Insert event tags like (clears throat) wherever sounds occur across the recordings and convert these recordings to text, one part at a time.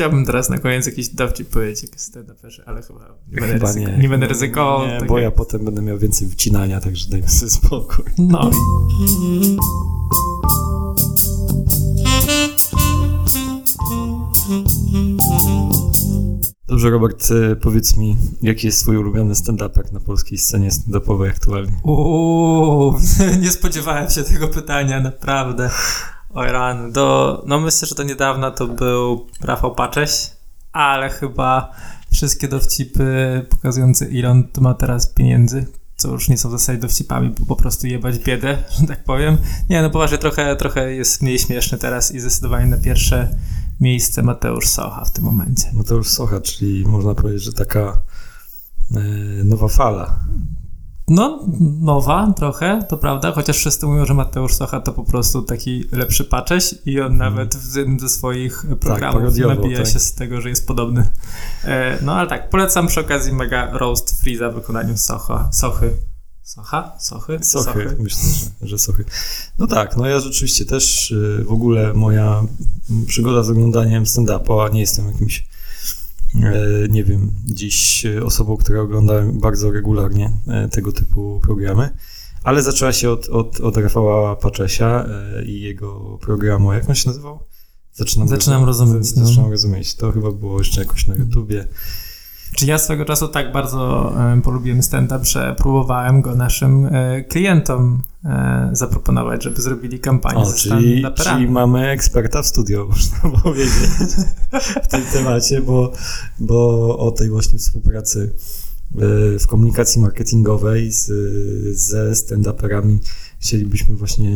Chciałbym teraz na koniec jakiś dowcip powiedzieć, jak stand ale chyba nie będę, chyba ryzyko, nie. nie będę ryzykował. Nie, bo ja potem będę miał więcej wcinania, także dajmy sobie spokój. No. Dobrze, Robert, e, powiedz mi, jaki jest twój ulubiony stand-uper na polskiej scenie stand-upowej aktualnie? Uuu, (laughs) nie spodziewałem się tego pytania, naprawdę. Oj ran, do, no myślę, że do niedawna to był Rafał Pacześ, ale chyba wszystkie dowcipy pokazujące to ma teraz pieniędzy, co już nie są w zasadzie dowcipami, bo po prostu jebać biedę, (laughs) że tak powiem. Nie, no poważnie, trochę, trochę jest mniej śmieszny teraz i zdecydowanie na pierwsze miejsce Mateusz Socha w tym momencie. Mateusz Socha, czyli można powiedzieć, że taka e, nowa fala. No, nowa trochę, to prawda, chociaż wszyscy mówią, że Mateusz Socha to po prostu taki lepszy pacześ i on mhm. nawet w jednym ze swoich tak, programów tak, nabija tak. się z tego, że jest podobny. E, no ale tak, polecam przy okazji mega roast freeza w wykonaniu Socha, Sochy. Socha? Sochy? Sochy, Sochy. myślę, że, że Sochy. No tak, no ja rzeczywiście też y, w ogóle moja przygoda z oglądaniem stand-upu, a nie jestem jakimś, nie wiem, dziś osobą, która ogląda bardzo regularnie e, tego typu programy, ale zaczęła się od, od, od Rafała Paczesia e, i jego programu, jak on się nazywał? Zaczynam, Zaczynam rozumieć. No. Zaczynam rozumieć. To chyba było jeszcze jakoś na YouTubie. Czy ja swego czasu tak bardzo e, polubiłem stand-up, że próbowałem go naszym e, klientom e, zaproponować, żeby zrobili kampanię o, ze czyli, czyli mamy eksperta w studio, (laughs) można powiedzieć, w tym temacie, bo, bo o tej właśnie współpracy w komunikacji marketingowej z, ze stand-uperami chcielibyśmy właśnie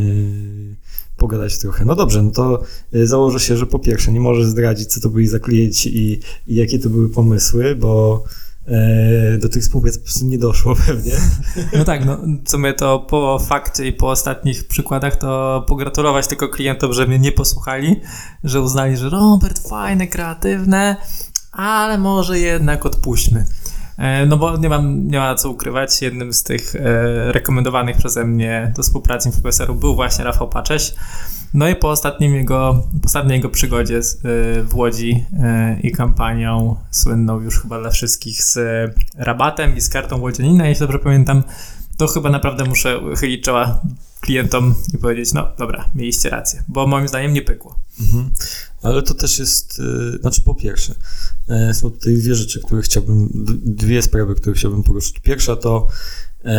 pogadać trochę. No dobrze, no to y, założę się, że po pierwsze nie możesz zdradzić, co to byli za klienci i, i jakie to były pomysły, bo e, do tych współpracy po prostu nie doszło (laughs) pewnie. No tak, no w sumie to po fakcie i po ostatnich przykładach to pogratulować tylko klientom, że mnie nie posłuchali, że uznali, że Robert fajne, kreatywne, ale może jednak odpuśćmy. E, no bo nie mam, nie ma co ukrywać, jednym z tych e, rekomendowanych przeze mnie do współpracy influencerów był właśnie Rafał Pacześ. No i po ostatnim jego, po ostatniej jego przygodzie z, e, w Łodzi i kampanią słynną już chyba dla wszystkich z rabatem i z kartą łodzianina, jeśli dobrze pamiętam, to chyba naprawdę muszę chylić czoła klientom i powiedzieć, no dobra, mieliście rację, bo moim zdaniem nie pykło. Mhm. Ale to też jest, yy, znaczy po pierwsze, yy, są tutaj dwie rzeczy, które chciałbym, dwie sprawy, które chciałbym poruszyć. Pierwsza to yy,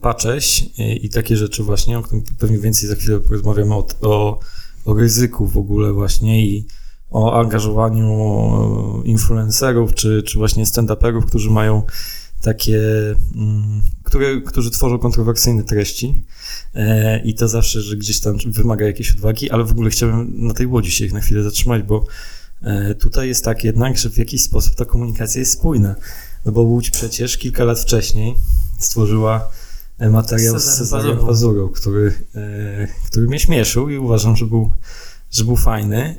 pacześ i takie rzeczy właśnie, o którym pewnie więcej za chwilę porozmawiamy, o, o, o ryzyku w ogóle właśnie i o angażowaniu influencerów, czy, czy właśnie stand-uperów, którzy mają takie, mm, które, którzy tworzą kontrowersyjne treści. E, i to zawsze, że gdzieś tam wymaga jakiejś odwagi, ale w ogóle chciałbym na tej łodzi się na chwilę zatrzymać, bo e, tutaj jest tak jednak, że w jakiś sposób ta komunikacja jest spójna, no bo Łódź przecież kilka lat wcześniej stworzyła e, materiał z Cezarem Pazurą, który, który mnie śmieszył i uważam, że był, że był fajny.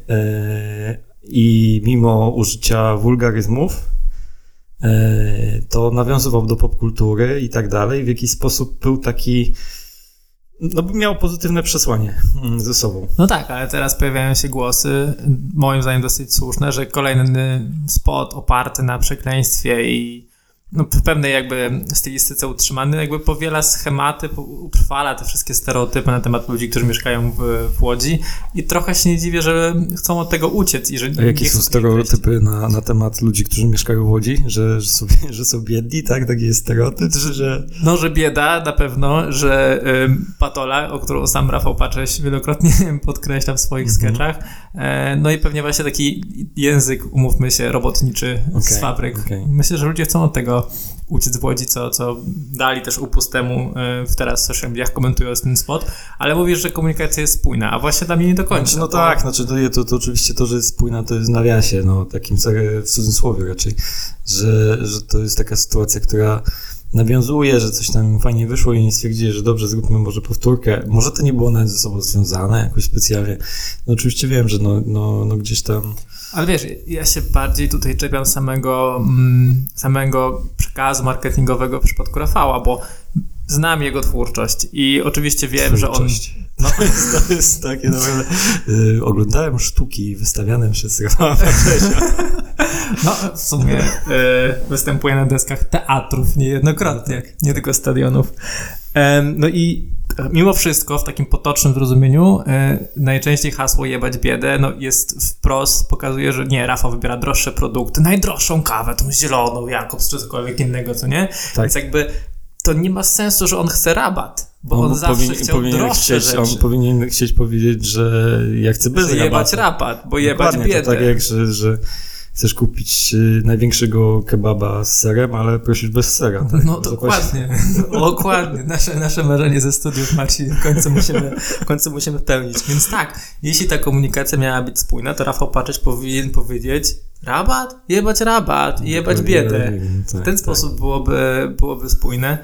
I mimo użycia wulgaryzmów, to nawiązywał do popkultury i tak dalej. W jakiś sposób był taki no miał pozytywne przesłanie mm, ze sobą. No tak, ale teraz pojawiają się głosy, moim zdaniem dosyć słuszne, że kolejny spot oparty na przekleństwie i no, w pewnej jakby stylistyce utrzymany, jakby powiela schematy, utrwala te wszystkie stereotypy na temat ludzi, którzy mieszkają w, w Łodzi i trochę się nie dziwię, że chcą od tego uciec. I że A jakie są stereotypy na, na temat ludzi, którzy mieszkają w Łodzi? Że, że, są, (laughs) że są biedni, tak? Taki jest stereotyp? Że, że... No, że bieda na pewno, że y, patola, o którą sam Rafał Pacześ wielokrotnie (laughs) podkreśla w swoich mm -hmm. sketchach, y, no i pewnie właśnie taki język, umówmy się, robotniczy okay, z fabryk. Okay. Myślę, że ludzie chcą od tego uciec w Łodzi, co, co dali też upust temu e, w teraz social mediach komentując ten spot, ale mówisz, że komunikacja jest spójna, a właśnie dla mnie nie do końca. Znaczy, no to... tak, znaczy to, to, to oczywiście to, że jest spójna, to jest w nawiasie, no takim w cudzysłowie raczej, że, że to jest taka sytuacja, która nawiązuje, że coś tam fajnie wyszło i nie stwierdzili, że dobrze, zróbmy może powtórkę. Może to nie było nawet ze sobą związane jakoś specjalnie. No oczywiście wiem, że no, no, no gdzieś tam ale wiesz, ja się bardziej tutaj czepiam samego, mm, samego przekazu marketingowego w przypadku Rafała, bo znam jego twórczość i oczywiście wiem, że on... Twórczość. No, (laughs) to, jest, to jest takie naprawdę... Y, oglądałem sztuki wystawiane przez Rafała Patrzesia. (laughs) No, w sumie y, występuje na deskach teatrów niejednokrotnie, nie tylko stadionów. No i mimo wszystko, w takim potocznym zrozumieniu, y, najczęściej hasło jebać biedę no, jest wprost, pokazuje, że nie, Rafał wybiera droższe produkty, najdroższą kawę, tą zieloną, Jakobs czy cokolwiek innego, co nie? Tak. Więc jakby to nie ma sensu, że on chce rabat, bo on, zawsze powinien, chciał powinien chcieć, rzeczy. On powinien chcieć powiedzieć, że ja chcę bez Że jebać rabatu. rabat, bo jebać Dokładnie, biedę. Tak jak, że, że chcesz kupić y, największego kebaba z serem, ale prosisz bez sera. Tak? No dokładnie, (laughs) dokładnie. Nasze, nasze marzenie ze studiów, Marcin, w końcu, musimy, w końcu musimy pełnić. Więc tak, jeśli ta komunikacja miała być spójna, to Rafał Paczeć powinien powiedzieć rabat, jebać rabat, jebać biedę. W Tak, ten tak. sposób byłoby, byłoby spójne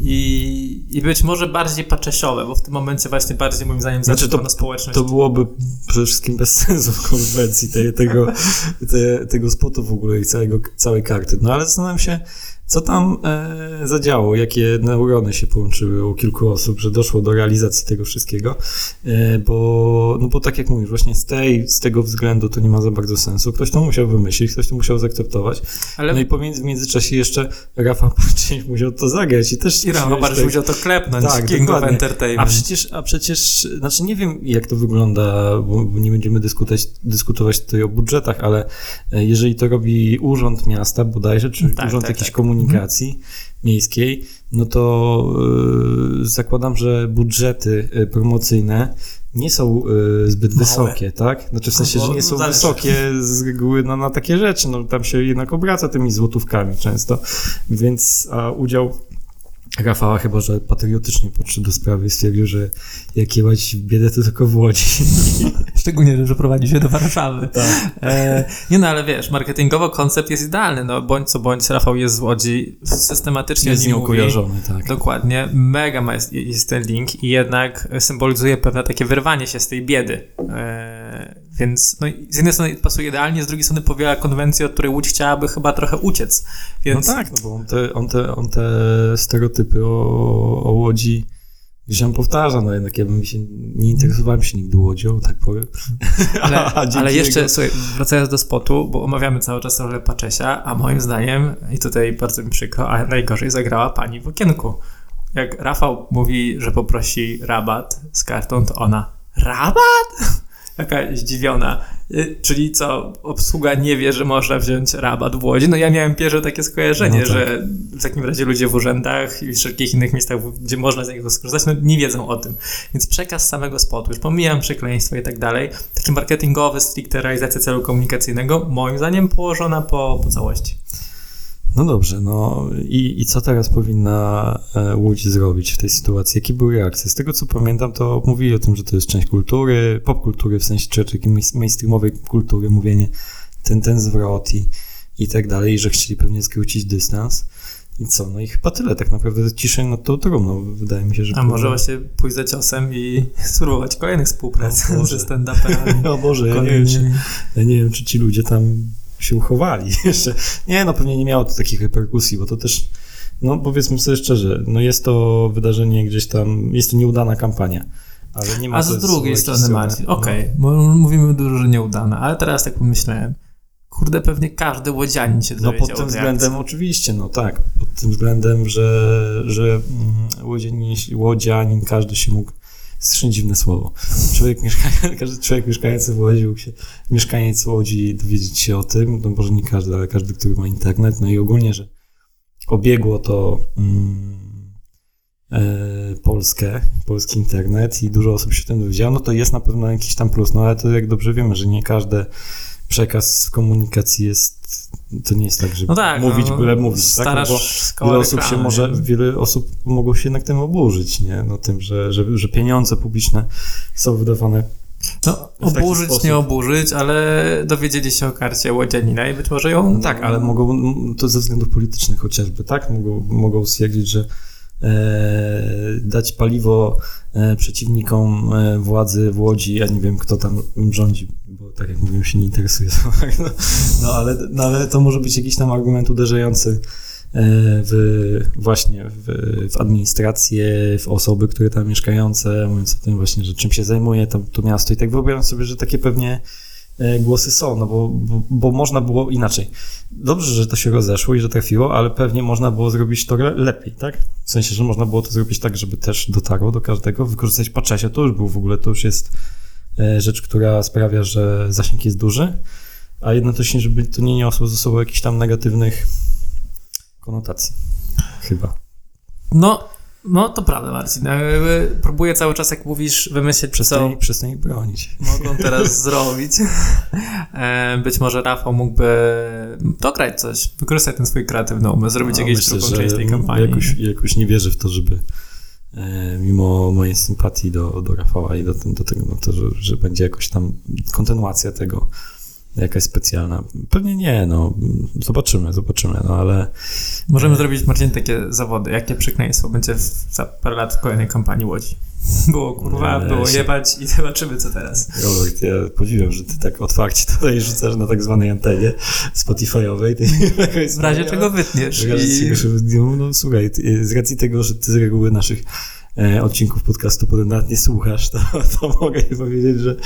i, i być może bardziej paczesiowe, bo w tym momencie właśnie bardziej moim zdaniem znaczy to- na społeczność. To byłoby przede wszystkim bez sensu w konwencji tej, tego, (laughs) te, tego spotu w ogóle i całego, całej karty. No ale zastanawiam się, co tam e, zadziało, jakie neurony się połączyły u kilku osób, że doszło do realizacji tego wszystkiego, e, bo, no bo tak jak mówisz, właśnie z, tej, z tego względu to nie ma za bardzo sensu. Ktoś to musiał wymyślić, ktoś to musiał zaakceptować. Ale No i pomiędzy, w międzyczasie jeszcze Rafał (laughs) Paczyń musiał to zagrać i też... i Rafał Paczeć musiał to klepnąć, Tak, King of dokładnie. Entertainment. A przecież, a przecież, znaczy nie wiem jak to wygląda, bo, nie będziemy dyskutować, dyskutować tutaj o budżetach, ale e, jeżeli to robi Urząd Miasta bodajże, czy Tak, Urząd tak, jakiejś tak. komunikacji miejskiej, no to e, zakładam, że budżety e, promocyjne nie są e, zbyt Małe. wysokie, tak? Znaczy w sensie, No, że nie są zależy. wysokie z reguły na, na takie rzeczy, no tam się jednak obraca tymi złotówkami często, więc a udział Rafała chyba, że patriotycznie podszedł do sprawy i stwierdził, że jak jebać biedę, to tylko w Łodzi. (laughs) Szczególnie, że prowadzi się do Warszawy. Tak. E, nie no, ale wiesz, marketingowo koncept jest idealny, no bądź co bądź, Rafał jest z Łodzi, systematycznie Jest z nim nią kojarzony, tak. Dokładnie, mega ma jest, jest ten link i jednak symbolizuje pewne takie wyrwanie się z tej biedy. E, więc no, z jednej strony pasuje idealnie, z drugiej strony powiela konwencję, od której Łódź chciałaby chyba trochę uciec. Więc No tak, no bo on te, on te, on te stereotypy o, o Łodzi gdzieś tam powtarza, no jednak ja bym się, nie interesowałem się nigdy Łodzią, tak powiem. (laughs) Ale, ale jeszcze, jego- słuchaj, wracając do spotu, bo omawiamy cały czas rolę Paczesia, a moim zdaniem, i tutaj bardzo mi przykro, a najgorzej zagrała pani w okienku. Jak Rafał mówi, że poprosi rabat z kartą, to ona rabat? Jaka zdziwiona. Y, Czyli co, obsługa nie wie, że można wziąć rabat w Łodzi? No ja miałem pierwsze takie skojarzenie, No tak. że w takim razie ludzie w urzędach i wszelkich innych miejscach, gdzie można z niego skorzystać, no nie wiedzą o tym. Więc przekaz samego spotu, już pomijam przekleństwo i tak dalej, taki marketingowy, stricte realizacja celu komunikacyjnego, moim zdaniem położona po, po całości. No dobrze, no i, i co teraz powinna e, Łódź zrobić w tej sytuacji? Jakie były reakcje? Z tego co pamiętam, to mówili o tym, że to jest część kultury, popkultury, w sensie czy takiej main- mainstreamowej kultury, mówienie ten, ten zwrot i, i tak dalej, i że chcieli pewnie skrócić dystans. I co? No i chyba tyle, tak naprawdę ciszej nad tą trumną. Wydaje mi się, że... A może właśnie pójść za ciosem i (laughs) spróbować kolejnych współprac (laughs) ze stand-uperami. (laughs) O Boże, ja nie wiem, czy, ja nie wiem, czy ci ludzie tam się uchowali (laughs) jeszcze. Nie, no pewnie nie miało to takich reperkusji, bo to też, no powiedzmy sobie szczerze, no jest to wydarzenie gdzieś tam, jest to nieudana kampania, ale nie ma A z drugiej strony, Marcin, okej, bo mówimy dużo, że nieudane, ale teraz tak pomyślałem, kurde, pewnie każdy łodzianin się No dowiedział pod tym względem oczywiście, no tak, pod tym względem, że, że mm, łodzianin, łodzianin każdy się mógł Strasznie dziwne słowo. Człowiek mieszka, (laughs) każdy człowiek mieszkający w Łodzi mógł się, mieszkaniec Łodzi dowiedzieć się o tym, no może nie każdy, ale każdy, który ma internet, no i ogólnie, że obiegło to mm, e, Polskę, polski internet i dużo osób się tym dowiedziało, no to jest na pewno jakiś tam plus, no ale to jak dobrze wiemy, że nie każdy przekaz komunikacji jest, to nie jest tak, że No tak, mówić no, byle mówić, tak? No bo wiele osób się może, wiele osób mogą się jednak tym oburzyć, nie? No tym, że, że, że pieniądze publiczne są wydawane No, oburzyć, nie oburzyć, ale dowiedzieli się o karcie łodzianina i być może ją... No tak, ale mogą, to ze względów politycznych chociażby, tak? Mogą, mogą stwierdzić, że dać paliwo e, przeciwnikom e, władzy w Łodzi, ja nie wiem, kto tam rządzi, bo tak jak mówiłem, się nie interesuje. (laughs) no, no, ale, no ale to może być jakiś tam argument uderzający w, właśnie w, w administrację, w osoby, które tam mieszkające, mówiąc o tym właśnie, że czym się zajmuje to, to miasto. I tak wyobrażam sobie, że takie pewnie E, głosy są, no bo, bo, bo, można było inaczej. Dobrze, że to się rozeszło i że trafiło, ale pewnie można było zrobić to lepiej, tak? W sensie, że można było to zrobić tak, żeby też dotarło do każdego. Wykorzystać paczesie, to już był w ogóle, to już jest e, rzecz, która sprawia, że zasięg jest duży, a jednocześnie, żeby to nie niosło ze sobą jakichś tam negatywnych konotacji. Chyba. No, no, to prawda, Marcin. Próbuję cały czas, jak mówisz, wymyślić, przestań, co przestań bronić. mogą teraz (laughs) zrobić. E, być może Rafał mógłby dograć coś, wykorzystać ten swój kreatywny umysł, zrobić no, jakąś drugą część tej kampanii. Jakoś, jakoś nie wierzę w to, żeby e, mimo mojej sympatii do, do Rafała i do, do tego, no to, że, że będzie jakoś tam kontynuacja tego, jakaś specjalna. Pewnie nie, no. Zobaczymy, zobaczymy, no ale... Możemy e... zrobić, Marcin, takie zawody. Jakie przekleństwo będzie w, za parę lat w kolejnej kampanii Łodzi? (laughs) Było kurwa, nie, było się... jebać i zobaczymy, co teraz. Robert, ja podziwiam, że ty tak otwarcie (laughs) tutaj rzucasz na tak zwanej antenie Spotify'owej. (laughs) w razie czego wytniesz. I... No, no słuchaj, z racji tego, że ty z reguły naszych odcinków podcastu potem nawet nie słuchasz, to, (laughs) to mogę powiedzieć, że,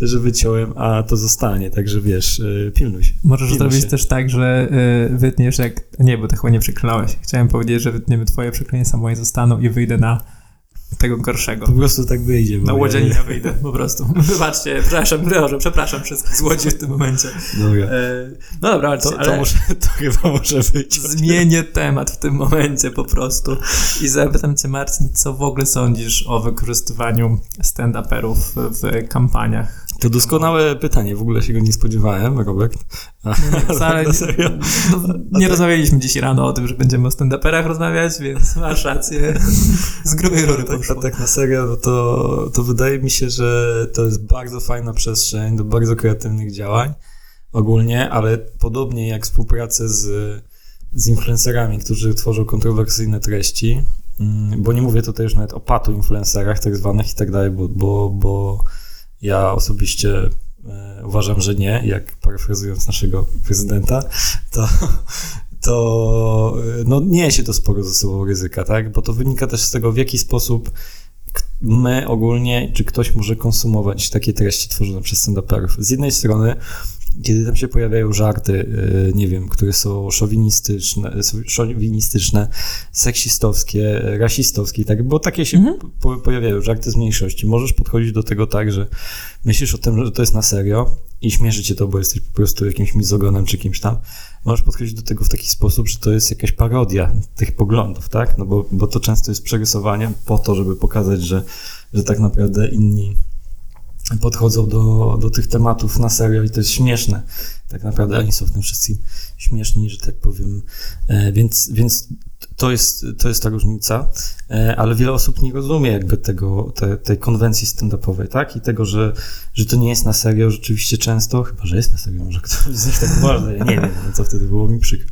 że wyciąłem, a to zostanie, także wiesz, e, pilnuj się. Możesz pilnuj zrobić się. też tak, że e, wytniesz jak... Nie, bo ty chyba nie przeklnąłeś. Chciałem powiedzieć, że wytniemy twoje przekleństwa, moje zostaną i wyjdę na tego gorszego. Po prostu tak wyjdzie. Na łodzianina ja... wyjdę, po prostu. (laughs) Wybaczcie, przepraszam, Boże, przepraszam wszystkich z Łodzi w tym momencie. Dobra. E, no dobra, to, to, może, (laughs) to chyba może być. Zmienię temat w tym momencie po prostu i zapytam cię, Marcin, co w ogóle sądzisz o wykorzystywaniu stand-uperów w kampaniach to doskonałe pytanie, w ogóle się go nie spodziewałem, Robert. No nie, (laughs) wcale nie, no, nie rozmawialiśmy dziś rano o tym, że będziemy o stand-uperach rozmawiać, więc masz rację. Z grubej rury tak, tak, tak na serio, no to, to wydaje mi się, że to jest bardzo fajna przestrzeń do bardzo kreatywnych działań ogólnie, ale podobnie jak współpracę z, z influencerami, którzy tworzą kontrowersyjne treści, mm, bo nie mówię tutaj już nawet o patu influencerach tak zwanych i tak dalej, bo, bo, bo ja osobiście e, uważam, że nie, jak parafrazując naszego prezydenta, to, to e, no, niesie to sporo ze sobą ryzyka, tak? Bo to wynika też z tego, w jaki sposób my ogólnie, czy ktoś może konsumować takie treści tworzone przez stand Z jednej strony kiedy tam się pojawiają żarty, e, nie wiem, które są szowinistyczne, szowinistyczne seksistowskie, rasistowskie, tak, bo takie się mhm. po, pojawiają, żarty z mniejszości. Możesz podchodzić do tego tak, że myślisz o tym, że to jest na serio i śmieszy cię to, bo jesteś po prostu jakimś mizogonem czy kimś tam. Możesz podchodzić do tego w taki sposób, że to jest jakaś parodia tych poglądów, tak? No bo, bo to często jest przerysowanie po to, żeby pokazać, że, że tak naprawdę inni podchodzą do, do tych tematów na serio i to jest śmieszne. Tak naprawdę oni są w tym wszyscy śmieszni, że tak powiem. E, więc, więc to jest, to jest ta różnica, e, ale wiele osób nie rozumie jakby tego, te, tej konwencji stand-upowej, tak? I tego, że, że to nie jest na serio rzeczywiście często, chyba, że jest na serio, może ktoś z nich tak uważa, ja nie wiem, no co wtedy było mi przykro.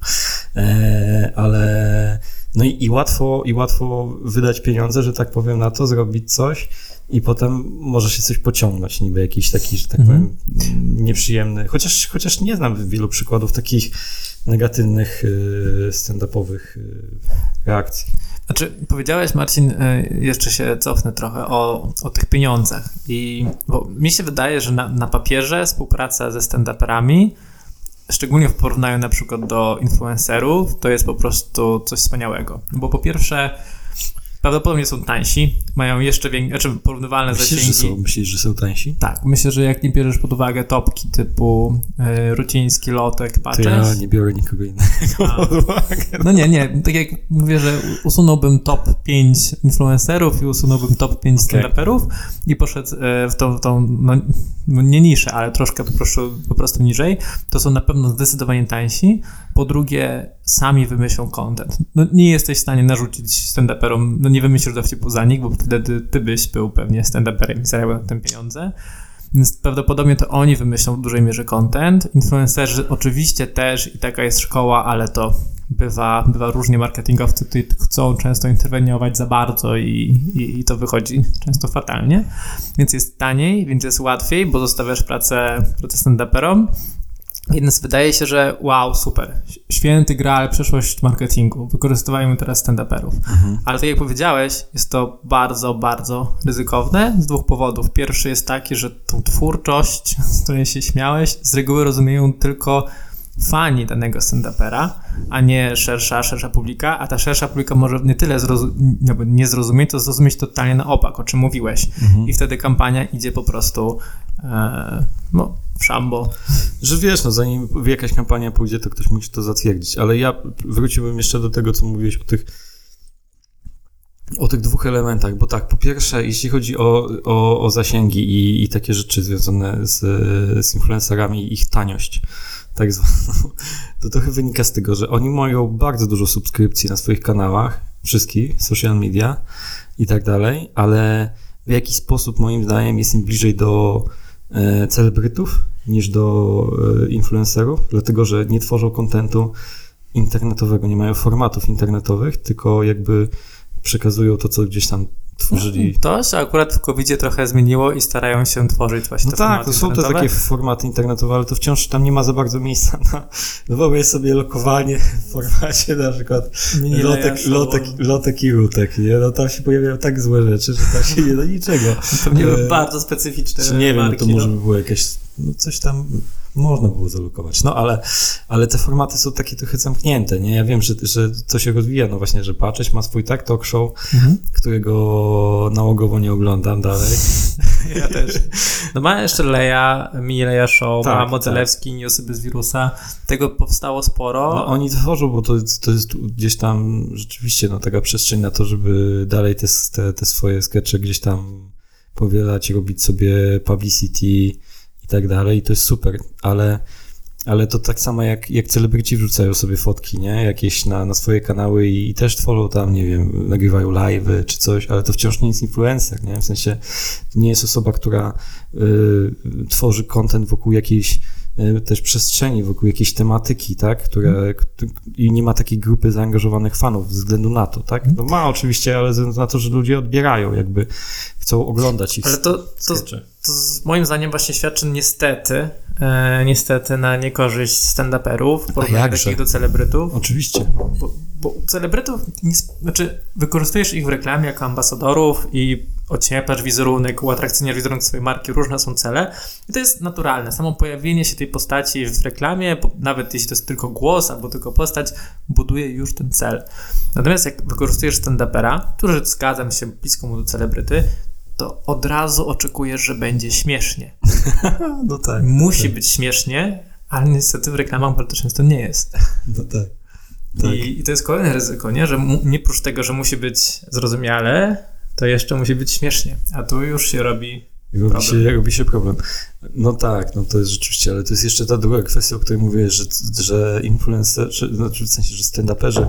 E, ale no i, i łatwo, i łatwo wydać pieniądze, że tak powiem, na to, zrobić coś, i potem może się coś pociągnąć, niby jakiś taki, że tak -hmm. powiem, nieprzyjemny. Chociaż, chociaż nie znam wielu przykładów takich negatywnych y, stand-upowych y, reakcji. Znaczy, powiedziałeś, Marcin, y, jeszcze się cofnę trochę o, o tych pieniądzach. I bo mi się wydaje, że na, na papierze współpraca ze stand-uperami, szczególnie w porównaniu na przykład do influencerów, to jest po prostu coś wspaniałego. Bo po pierwsze, Prawdopodobnie są tańsi, mają jeszcze większe, znaczy porównywalne Myślisz, zasięgi. Że są, myślisz, że są tańsi? Tak, myślę, że jak nie bierzesz pod uwagę topki typu e, Ruciński, Lotek, Paczes. To ja nie biorę nikogo innego (laughs) pod uwagę. No nie, nie, tak jak mówię, że usunąłbym top 5 influencerów i usunąłbym top 5 okay. stand-uperów i poszedł e, w tą, w tą no, no, nie niszę, ale troszkę po prostu, po prostu niżej, to są na pewno zdecydowanie tańsi. Po drugie, sami wymyślą content. No, nie jesteś w stanie narzucić stand-uperom, no nie wymyślisz dowcipu za nich, bo wtedy ty byś był pewnie stand-uperem i zarabiał na tym pieniądze. Więc prawdopodobnie to oni wymyślą w dużej mierze content. Influencerzy oczywiście też i taka jest szkoła, ale to bywa, bywa różnie. Marketingowcy tutaj chcą często interweniować za bardzo i, i, i to wychodzi często fatalnie. Więc jest taniej, więc jest łatwiej, bo zostawiasz pracę, pracę stand-uperom Więc wydaje się, że wow, super, święty graal, przyszłość marketingu, wykorzystywajmy teraz stand-uperów. Mhm. Ale tak jak powiedziałeś, jest to bardzo, bardzo ryzykowne z dwóch powodów. Pierwszy jest taki, że tą twórczość, z której się śmiałeś, z reguły rozumieją tylko fani danego stand-upera, a nie szersza, szersza publika, a ta szersza publika może nie tyle zrozu- jakby nie zrozumieć, to zrozumieć totalnie na opak, o czym mówiłeś. Mhm. I wtedy kampania idzie po prostu e, no, w szambo. Że wiesz, no zanim jakaś kampania pójdzie, to ktoś musi to zatwierdzić. Ale ja wróciłbym jeszcze do tego, co mówiłeś o tych o tych dwóch elementach, bo tak, po pierwsze, jeśli chodzi o, o, o zasięgi i, i takie rzeczy związane z, z influencerami, ich taniość, tak zwaną, (laughs) to trochę wynika z tego, że oni mają bardzo dużo subskrypcji na swoich kanałach, wszystkich, social media i tak dalej, ale w jakiś sposób, moim zdaniem, jest im bliżej do e, celebrytów niż do e, influencerów, dlatego że nie tworzą kontentu internetowego, nie mają formatów internetowych, tylko jakby przekazują to, co gdzieś tam tworzyli. To się akurat w covid trochę zmieniło i starają się tworzyć właśnie No te tak, formaty to są te takie formaty internetowe, ale to wciąż tam nie ma za bardzo miejsca na, (laughs) no wyobraź sobie lokowanie w formacie na przykład Mini lotek, lotek, lotek i rutek, nie? No tam się pojawiają tak złe rzeczy, że tam się nie da niczego. (laughs) Pewnie były E, bardzo specyficzne Czy nie wiem, marki, to może no. by było jakieś, no coś tam można było zalokować. No ale, ale te formaty są takie trochę zamknięte, nie? Ja wiem, że, że to się rozwija, no właśnie, że Patrzeć ma swój tak talk show, Mhm. którego nałogowo nie oglądam dalej. (laughs) Ja też. No ma jeszcze Leja, Mini Leja Show, Tak, ma Modelewski, Newsy bez wirusa. Tego powstało sporo. No, oni tworzą, bo to, jest- to jest gdzieś tam rzeczywiście no, taka przestrzeń na to, żeby dalej te, te, te swoje skecze gdzieś tam powielać, robić sobie publicity i tak dalej. I to jest super, ale, ale to tak samo jak, jak celebryci wrzucają sobie fotki, nie? Jakieś na, na swoje kanały i, i też tworzą tam, nie wiem, nagrywają live'y czy coś, ale to wciąż nie jest influencer, nie? W sensie nie jest osoba, która y, tworzy content wokół jakiejś też przestrzeni, wokół jakiejś tematyki, tak? Które, k- I nie ma takiej grupy zaangażowanych fanów ze względu na to, tak? No ma oczywiście, ale ze względu na to, że ludzie odbierają, jakby chcą oglądać ich Ale to, to, to moim zdaniem właśnie świadczy niestety, e, niestety na niekorzyść stand-uperów, porównaniu takich do celebrytów. Oczywiście. Bo, bo celebrytów, nie, znaczy wykorzystujesz ich w reklamie jako ambasadorów i ocieplasz wizerunek, uatrakcyjniasz wizerunek swojej marki, różne są cele i to jest naturalne. Samo pojawienie się tej postaci w reklamie, nawet jeśli to jest tylko głos albo tylko postać, buduje już ten cel. Natomiast jak wykorzystujesz stand-upera, który zgadzam się blisko mu do celebryty, to od razu oczekujesz, że będzie śmiesznie. (laughs) No tak. Musi być śmiesznie, ale niestety w reklamach bardzo często nie jest. No tak. Tak. I, I to jest kolejne ryzyko, nie? Że mu, nie prócz tego, że musi być zrozumiale, to jeszcze musi być śmiesznie. A tu już się robi. Robi się, robi się problem. No tak, no to jest rzeczywiście, ale to jest jeszcze ta druga kwestia, o której mówiłeś, że, że influencerzy, znaczy w sensie, że stand-uperzy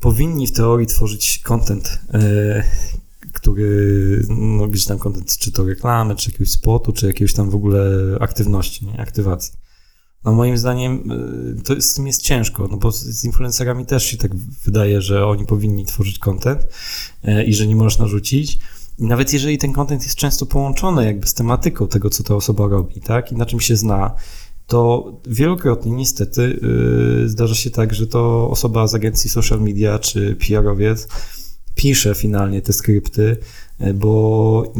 powinni w teorii tworzyć content, e, który, no gdzieś tam content, czy to reklamy, czy jakiegoś spotu, czy jakiejś tam w ogóle aktywności, nie, aktywacji. No moim zdaniem e, to z tym jest ciężko, no bo z, influencerami też się tak wydaje, że oni powinni tworzyć content e, i że nie możesz narzucić. I nawet jeżeli ten content jest często połączony jakby z tematyką tego, co ta osoba robi, tak, i na czym się zna, to wielokrotnie niestety yy, zdarza się tak, że to osoba z agencji social media czy PR-owiec pisze finalnie te skrypty, yy, bo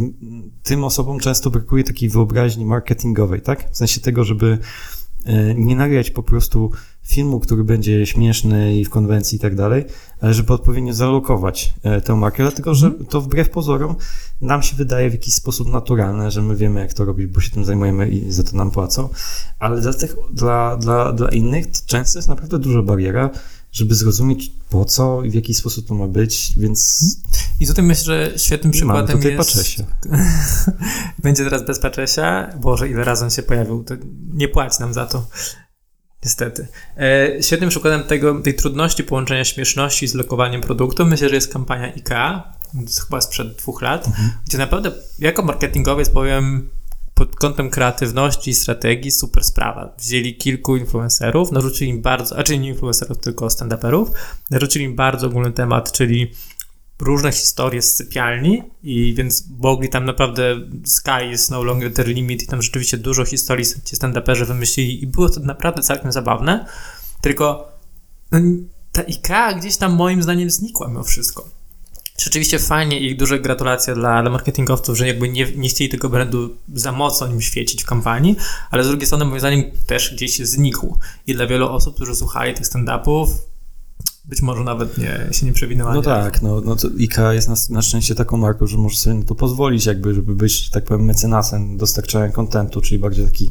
tym osobom często brakuje takiej wyobraźni marketingowej, tak? W sensie tego, żeby nie nagrać po prostu filmu, który będzie śmieszny i w konwencji i tak dalej, ale żeby odpowiednio zalokować e, tę markę, dlatego że to wbrew pozorom nam się wydaje w jakiś sposób naturalne, że my wiemy, jak to robić, bo się tym zajmujemy i za to nam płacą, ale dla, tych, dla, dla, dla innych to często jest naprawdę duża bariera, żeby zrozumieć po co i w jaki sposób to ma być, więc I tutaj myślę, że świetnym mamy przykładem tutaj jest... paczesia. (laughs) Będzie teraz bez Paczesia. Boże, ile razy on się pojawił. To nie płać nam za to. Niestety. E, świetnym przykładem tego, tej trudności połączenia śmieszności z lokowaniem produktu myślę, że jest kampania IKEA, to jest chyba sprzed dwóch lat, gdzie naprawdę jako marketingowiec powiem pod kątem kreatywności i strategii super sprawa. Wzięli kilku influencerów, narzucili im bardzo, a nie influencerów, tylko stand-uperów, narzucili im bardzo ogólny temat, czyli różne historie z sypialni i więc mogli tam naprawdę sky is no longer the limit i tam rzeczywiście dużo historii ci stand-uperzy wymyślili i było to naprawdę całkiem zabawne, tylko no, ta IKEA gdzieś tam moim zdaniem znikła mimo wszystko. Rzeczywiście fajnie i duże gratulacje dla, dla marketingowców, że jakby nie, nie chcieli tego brandu za mocno nim świecić w kampanii, ale z drugiej strony moim zdaniem też gdzieś znikł. I dla wielu osób, którzy słuchali tych stand-upów, być może nawet nie, się nie przewinęła. No tak, no, no to IKEA jest na, na szczęście taką marką, że może sobie na to pozwolić, jakby, żeby być, tak powiem, mecenasem dostarczania kontentu, czyli bardziej taki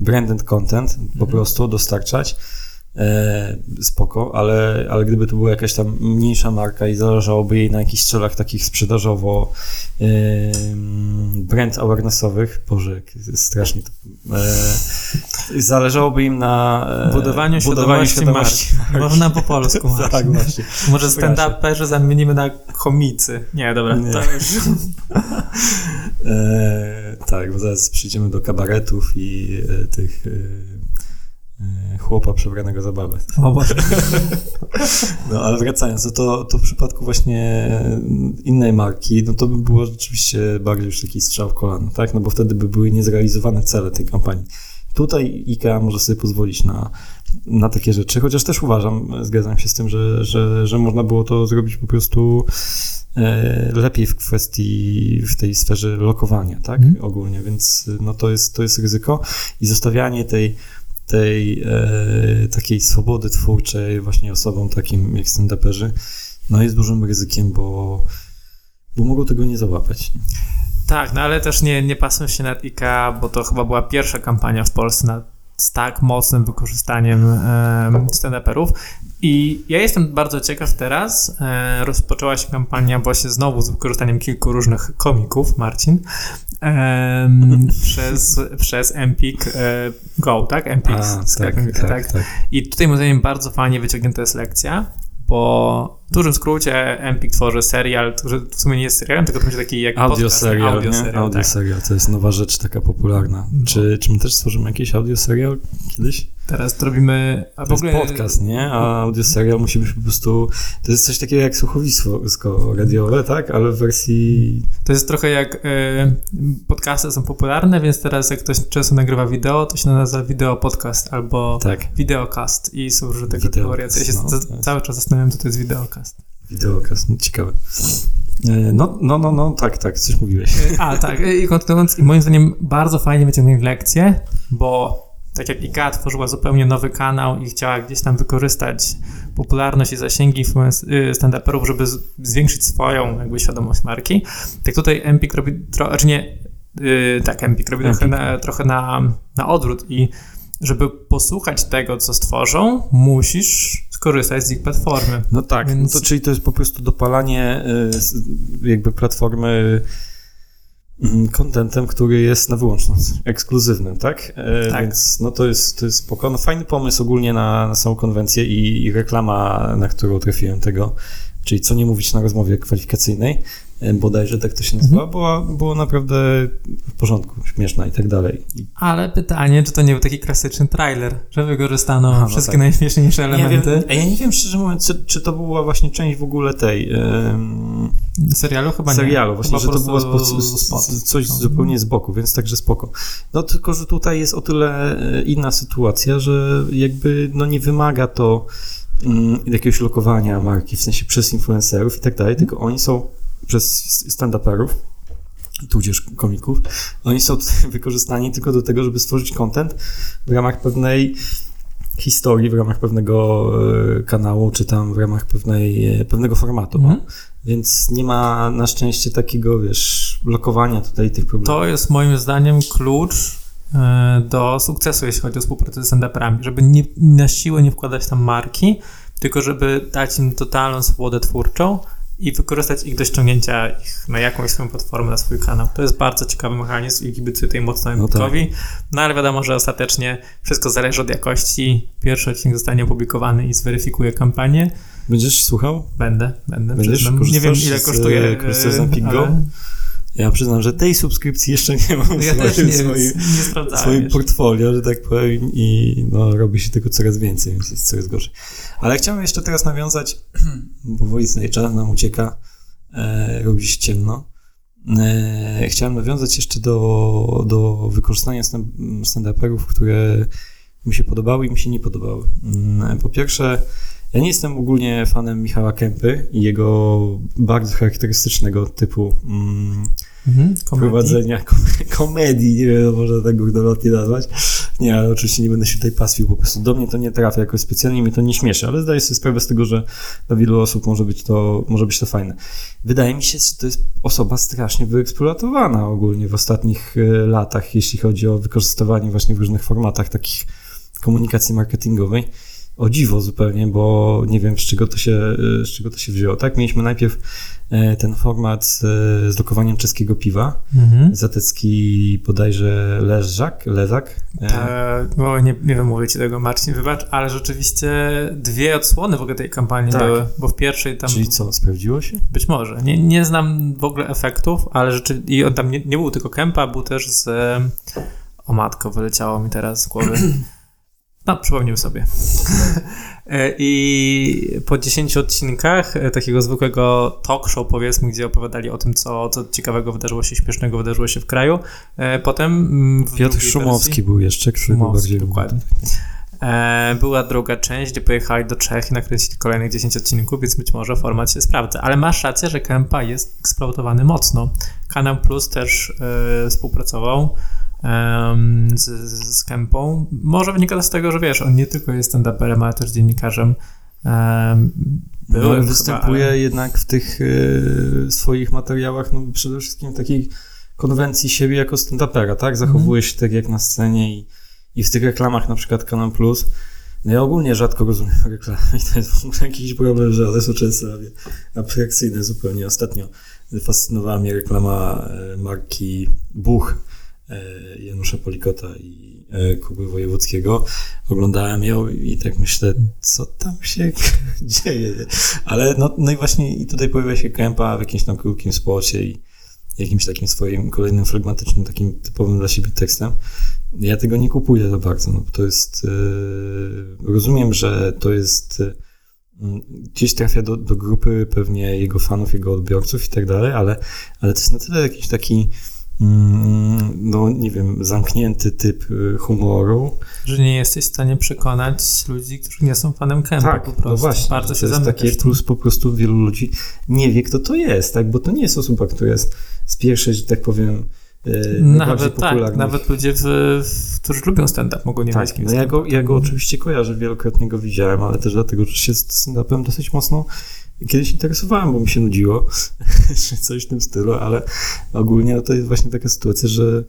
branded content, po Mhm. prostu dostarczać. E, spoko, ale, ale gdyby to była jakaś tam mniejsza marka i zależałoby jej na jakichś celach takich sprzedażowo brand awarenessowych, Boże, jak strasznie to e, zależałoby im na e, Budowaniu budowaniu świadomości marki. Można po polsku. Marcin. (laughs) Tak, właśnie. Może stand-uperzy zamienimy na komicy. Nie, dobra, Nie. to już. (laughs) Tak, bo zaraz przyjdziemy do kabaretów i tych chłopa przebranego za babę. O Boże. (laughs) No ale wracając, no to, to w przypadku właśnie innej marki, no to by było rzeczywiście bardziej już taki strzał w kolano, tak? No bo wtedy by były niezrealizowane cele tej kampanii. Tutaj IKEA może sobie pozwolić na, na takie rzeczy, chociaż też uważam, zgadzam się z tym, że, że, że można było to zrobić po prostu e, lepiej w kwestii, w tej sferze lokowania, tak? Mhm. Ogólnie, więc no to jest, to jest ryzyko i zostawianie tej tej e, takiej swobody twórczej właśnie osobom takim jak stand-uperzy, no jest dużym ryzykiem, bo, bo mogą tego nie załapać. Tak, no ale też nie, nie pasmy się nad IKEA, bo to chyba była pierwsza kampania w Polsce nad, z tak mocnym wykorzystaniem stand-uperów. I ja jestem bardzo ciekaw teraz. E, rozpoczęła się kampania właśnie znowu z wykorzystaniem kilku różnych komików, Marcin, (laughs) przez, przez Empik e, Go, tak? Empik, tak, tak, tak. tak. I tutaj moim zdaniem bardzo fajnie wyciągnięta jest lekcja, bo w dużym skrócie Empik tworzy serial, który w sumie nie jest serialem, tylko to będzie taki jak Audio podcast, serial, audio serial, Audio tak. serial, to jest nowa rzecz taka popularna. No. Czy, czy my też stworzymy jakiś audio serial kiedyś? Teraz robimy. A w To jest ogóle. podcast, nie? A audio serial musi być po prostu, to jest coś takiego jak słuchowisko radiowe, tak? Ale w wersji To jest trochę jak e, podcasty są popularne, więc teraz jak ktoś często nagrywa wideo, to się nazywa wideo podcast albo tak, videocast i są różne tego wariacje. Ja się no, cały czas zastanawiam, co to jest videocast. Wideokast, no, ciekawe. E, No, no, no, no, tak, tak, coś mówiłeś. E, A, tak, e, i kontynuując, i moim zdaniem bardzo fajnie wyciągnęli lekcję, bo tak jak IKEA tworzyła zupełnie nowy kanał i chciała gdzieś tam wykorzystać popularność i zasięgi y, stand-uperów, żeby zwiększyć swoją jakby świadomość marki, tak tutaj Empik robi trochę, znaczy nie, y, tak, Empik robi trochę, Empik. na, trochę na, na odwrót i żeby posłuchać tego, co stworzą, musisz skorzystać z ich platformy. No tak, Więc- no to, czyli to jest po prostu dopalanie y, jakby platformy mm, kontentem, który jest na wyłączność, ekskluzywnym, tak? E, Tak. Więc no to jest, to jest spoko. No fajny pomysł ogólnie na, na samą konwencję i, i reklama, na którą trafiłem tego, czyli co nie mówić na rozmowie kwalifikacyjnej, e, bodajże tak to się nazywa, Mhm. była, było naprawdę w porządku, śmieszna i tak dalej. Ale pytanie, czy to nie był taki klasyczny trailer, że wykorzystano Aha, no wszystkie tak. najśmieszniejsze nie wiem, elementy a ja nie wiem szczerze mówiąc, czy, czy to była właśnie część w ogóle tej... serialu? Chyba nie. serialu, właśnie, Chyba że to było spo, z, coś No. zupełnie z boku, więc także spoko. No tylko, że tutaj jest o tyle e, inna sytuacja, że jakby no nie wymaga to jakiegoś lokowania marki, w sensie przez influencerów i tak dalej, tylko oni są przez stand-uperów, tudzież komików, oni są tutaj (laughs) wykorzystani tylko do tego, żeby stworzyć content w ramach pewnej historii, w ramach pewnego e, kanału, czy tam w ramach pewnej, e, pewnego formatu. Mhm. Więc nie ma na szczęście takiego, wiesz, blokowania tutaj tych problemów. To jest moim zdaniem klucz do sukcesu, jeśli chodzi o współpracę z stand-uperami, żeby nie, na siłę nie wkładać tam marki, tylko żeby dać im totalną swobodę twórczą i wykorzystać ich do ściągnięcia ich na jakąś swoją platformę, na swój kanał. To jest bardzo ciekawy mechanizm i kibicuję tutaj mocno No Empikowi. No ale wiadomo, że ostatecznie wszystko zależy od jakości. Pierwszy odcinek zostanie opublikowany i zweryfikuje kampanię. Będziesz słuchał? Będę, będę. Będziesz? przyznam. Nie wiem, ile z, kosztuje. e, korzystasz z e, ale Ja przyznam, że tej subskrypcji jeszcze nie mam Ja w swoim, swoim, swoim portfolio, że tak powiem, i no, robi się tego coraz więcej, więc jest coraz gorzej. Ale chciałem jeszcze teraz nawiązać, (clears throat) bo Voice czas nam ucieka, e, robi się ciemno. E, chciałem nawiązać jeszcze do, do wykorzystania stand- stand-uperów, które mi się podobały i mi się nie podobały. Mm, Po pierwsze, ja nie jestem ogólnie fanem Michała Kępy i jego bardzo charakterystycznego typu mm, Mhm, komedii. prowadzenia kom- komedii, nie wiem, można tak górnolotnie nazwać. Nie, ale oczywiście nie będę się tutaj pastwił, po prostu do mnie to nie trafia jakoś specjalnie, mnie to nie śmieszy, ale zdaję sobie sprawę z tego, że dla wielu osób może być to, może być to fajne. Wydaje mi się, że to jest osoba strasznie wyeksploatowana ogólnie w ostatnich e, latach, jeśli chodzi o wykorzystywanie właśnie w różnych formatach takich komunikacji marketingowej. O dziwo zupełnie, bo nie wiem z czego to się, e, z czego to się wzięło. Tak, mieliśmy najpierw ten format z, e, lokowaniem czeskiego piwa. Mhm. Zatecki bodajże Leżak, Lezak. E, E, bo nie, nie wymówię ci tego, Marcin, wybacz, ale rzeczywiście dwie odsłony w ogóle tej kampanii Tak. były, bo w pierwszej tam Czyli co, sprawdziło się? być może, nie, nie znam w ogóle efektów, ale rzeczy, i on tam nie, nie był tylko Kępa, był też z o matko, wyleciało mi teraz z głowy. (clears throat) No, przypomnimy sobie. (laughs) E, I po 10 odcinkach e, takiego zwykłego talk show, powiedzmy, gdzie opowiadali o tym, co, co ciekawego wydarzyło się, śmiesznego wydarzyło się w kraju. e, Potem mm, w Piotr Szumowski wersji- był jeszcze, który był bardziej dokładnie. E, Była druga część, gdzie pojechali do Czech i nakręcili kolejnych 10 odcinków, więc być może format się sprawdza. Ale masz rację, że Kempa jest eksploatowany mocno. Kanał Plus też e, współpracował z, z, Kempą. Może wynika to z tego, że wiesz, on nie tylko jest stand-uperem, ale też dziennikarzem. Em, No, występuje ale- jednak w tych e, swoich materiałach, no przede wszystkim w takiej konwencji siebie jako stand-upera, tak? Zachowuje się tak jak na scenie i, i w tych reklamach na przykład Kanal Plus. No ja ogólnie rzadko rozumiem reklamy i to jest w ogóle jakiś problem, że one są często abstrakcyjne zupełnie. Ostatnio fascynowała mnie reklama e, marki Buch Janusza Polikota i e, Kuby Wojewódzkiego. Oglądałem ją i tak myślę, co tam się (laughs) dzieje. Ale no, no i właśnie i tutaj pojawia się Kępa w jakimś tam krótkim spocie i jakimś takim swoim kolejnym flegmatycznym, takim typowym dla siebie tekstem. Ja tego nie kupuję za bardzo, no bo to jest... e, rozumiem, że to jest... e, gdzieś trafia do, do grupy pewnie jego fanów, jego odbiorców i tak dalej, ale, ale to jest na tyle jakiś taki no nie wiem, zamknięty typ e, humoru, że nie jesteś w stanie przekonać ludzi, którzy nie są fanem Kempa po prostu. no właśnie. Bardzo to się jest takie plus po prostu wielu ludzi nie wie, kto to jest, tak? Bo to nie jest osoba, która jest z pierwszej, że tak powiem, najbardziej Nawet tak, nawet ludzie, w, w, którzy lubią stand-up mogą nie wiedzieć, Tak, kim no ja go, ja go oczywiście kojarzę, wielokrotnie go widziałem, ale też dlatego, że się z stand-upem dosyć mocno kiedyś interesowałem, bo mi się nudziło, (laughs) czy coś w tym stylu, ale ogólnie no to jest właśnie taka sytuacja, że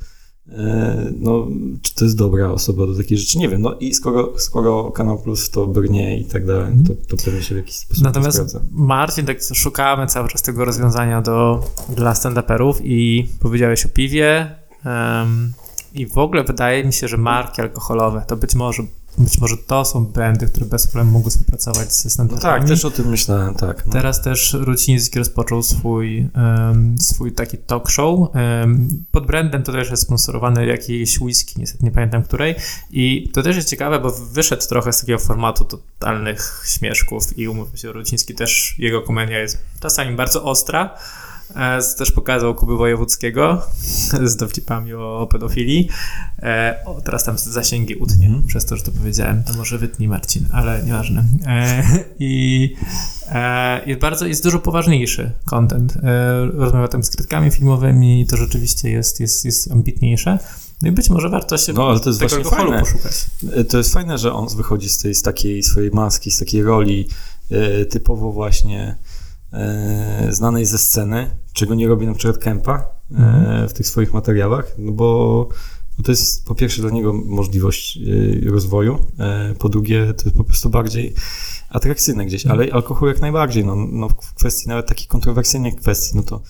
e, no, czy to jest dobra osoba do takiej rzeczy, nie wiem, no i skoro, skoro Kanał Plus to brnie i tak dalej, to, to pewnie się w jakiś sposób Natomiast sprawdza. Marcin, tak szukamy cały czas tego rozwiązania do, dla stand-uperów i powiedziałeś o piwie em, i w ogóle wydaje mi się, że marki alkoholowe to być może, być może to są brandy, które bez problemu mogą współpracować ze No stand-uperami. tak, też o tym myślałem, tak. No. Teraz też Ruciński rozpoczął swój, em, swój taki talk show. Em, pod brandem to też jest sponsorowany jakiejś whisky, niestety nie pamiętam której. I to też jest ciekawe, bo wyszedł trochę z takiego formatu totalnych śmieszków i umówmy się, Ruciński też, jego komedia jest czasami bardzo ostra. E, Też pokazał Kuby Wojewódzkiego (laughs) z dowcipami o, pedofilii. E, o, teraz tam zasięgi utnie Mhm. przez to, że to powiedziałem. To może wytnij Marcin, ale nieważne. E, (laughs) I jest bardzo, jest dużo poważniejszy content. Rozmawia tam z krytykami filmowymi i to rzeczywiście jest, jest, jest ambitniejsze. No i być może warto się No, ale to jest tego właśnie fajne. poszukać. To jest fajne, że on wychodzi z tej z takiej swojej maski, z takiej roli typowo właśnie znanej ze sceny, czego nie robi na przykład Kempa e, Mhm. w tych swoich materiałach, no bo, to jest po pierwsze dla niego możliwość e, rozwoju, e, po drugie to jest po prostu bardziej atrakcyjne gdzieś, ale alkohol jak najbardziej, no, no w kwestii nawet takich kontrowersyjnych kwestii, no to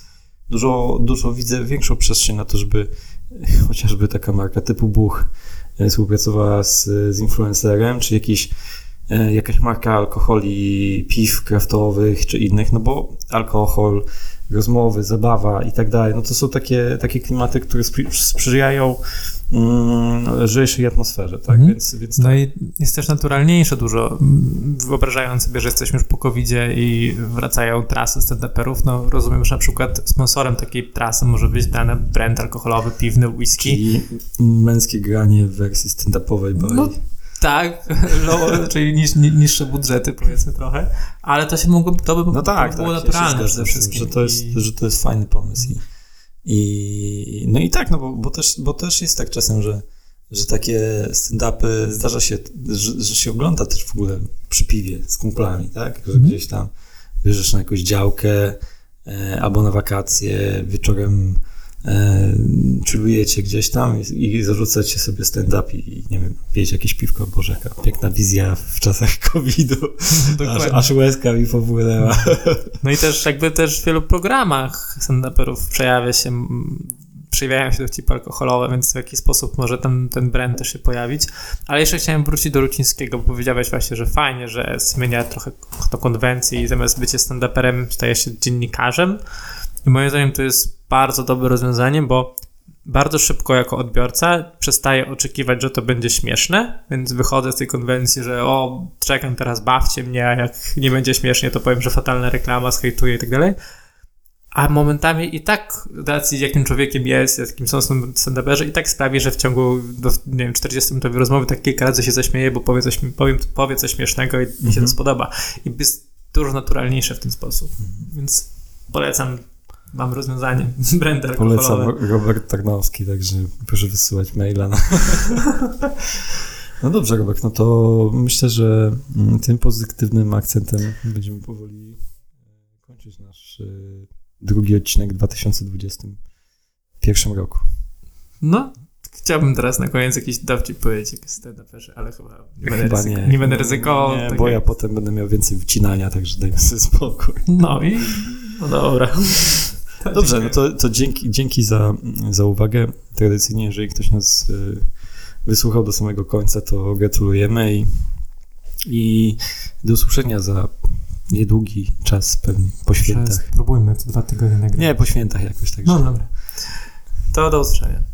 dużo, dużo widzę większą przestrzeń na to, żeby (laughs) chociażby taka marka typu Buch e, współpracowała z, z influencerem, czy jakiś, e, jakaś marka alkoholi, piw kraftowych, czy innych, no bo alkohol, rozmowy, zabawa i tak dalej, no to są takie, takie klimaty, które sprzyjają mm, lżejszej atmosferze, tak? Mhm. Więc, więc No i jest też naturalniejsze dużo. Mm, Wyobrażając sobie, że jesteśmy już po covid i wracają trasy stand-uperów, no rozumiem, że na przykład sponsorem takiej trasy może być dany brand alkoholowy, piwny, whisky. Czyli męskie granie w wersji stand-upowej. No, Tak, low, (laughs) czyli niż, ni- niższe budżety powiedzmy trochę, ale to się mogło, to by No tak, to było tak, naturalne przede wszystkim. Że to, jest, I- że to jest fajny pomysł. I, i, no i tak, no bo, bo, też, bo też jest tak czasem, że, że takie stand-upy zdarza się, że, że się ogląda też w ogóle przy piwie z kumplami, tak? Że Mhm. gdzieś tam bierzesz na jakąś działkę e, albo na wakacje, wieczorem e, chillujecie gdzieś tam i, i zarzucacie sobie stand-up i, nie wiem, pijecie jakieś piwko, Boże, jaka piękna wizja w czasach (laughs) COVID-u. Aż, Dokładnie. aż łezka mi popłynęła. (laughs) No i też jakby też w wielu programach stand-uperów przejawia się, przejawiają się dowcipy alkoholowe, więc w jakiś sposób może ten, ten brand też się pojawić. Ale jeszcze chciałem wrócić do Rucińskiego, bo powiedziałeś właśnie, że fajnie, że zmienia trochę to konwencji i zamiast bycie stand-uperem staje się dziennikarzem. I moim zdaniem to jest bardzo dobre rozwiązanie, bo bardzo szybko jako odbiorca przestaję oczekiwać, że to będzie śmieszne, więc wychodzę z tej konwencji, że o, czekam teraz, bawcie mnie, a jak nie będzie śmiesznie, to powiem, że fatalna reklama, skejtuję i tak dalej. A momentami i tak, z racji jakim człowiekiem jest, jakim są stand-uperzy, i tak sprawi, że w ciągu, do, nie wiem, 40-minutowej rozmowy tak kilka razy się zaśmieje, bo powie coś, powiem, powie coś śmiesznego i mi się Mhm. to spodoba. I jest dużo naturalniejsze w ten sposób. Więc polecam wam rozwiązanie. (laughs) Brandy alkoholowe. Polecam Robert Tarnowski, także proszę wysyłać maila. (laughs) No dobrze, Robert, no to myślę, że mm, tym pozytywnym akcentem będziemy powoli e, kończyć nasz e, drugi odcinek w 2021 roku. No, chciałbym teraz na koniec jakiś dowcip powiedzieć, jak stand-uperzy, ale chyba nie będę, Chyba ryzyko, nie. nie. będę ryzykował. Nie, tak bo jak- ja potem będę miał więcej wcinania, także dajmy sobie spokój. No i no dobra. Dobrze, no to, to dzięki, dzięki za, za uwagę. Tradycyjnie, jeżeli ktoś nas y, wysłuchał do samego końca, to gratulujemy i, i do usłyszenia za niedługi czas pewnie po świętach. Spróbujmy to dwa tygodnie nagrać. Nie, po świętach jakoś, także. No dobra. To do usłyszenia.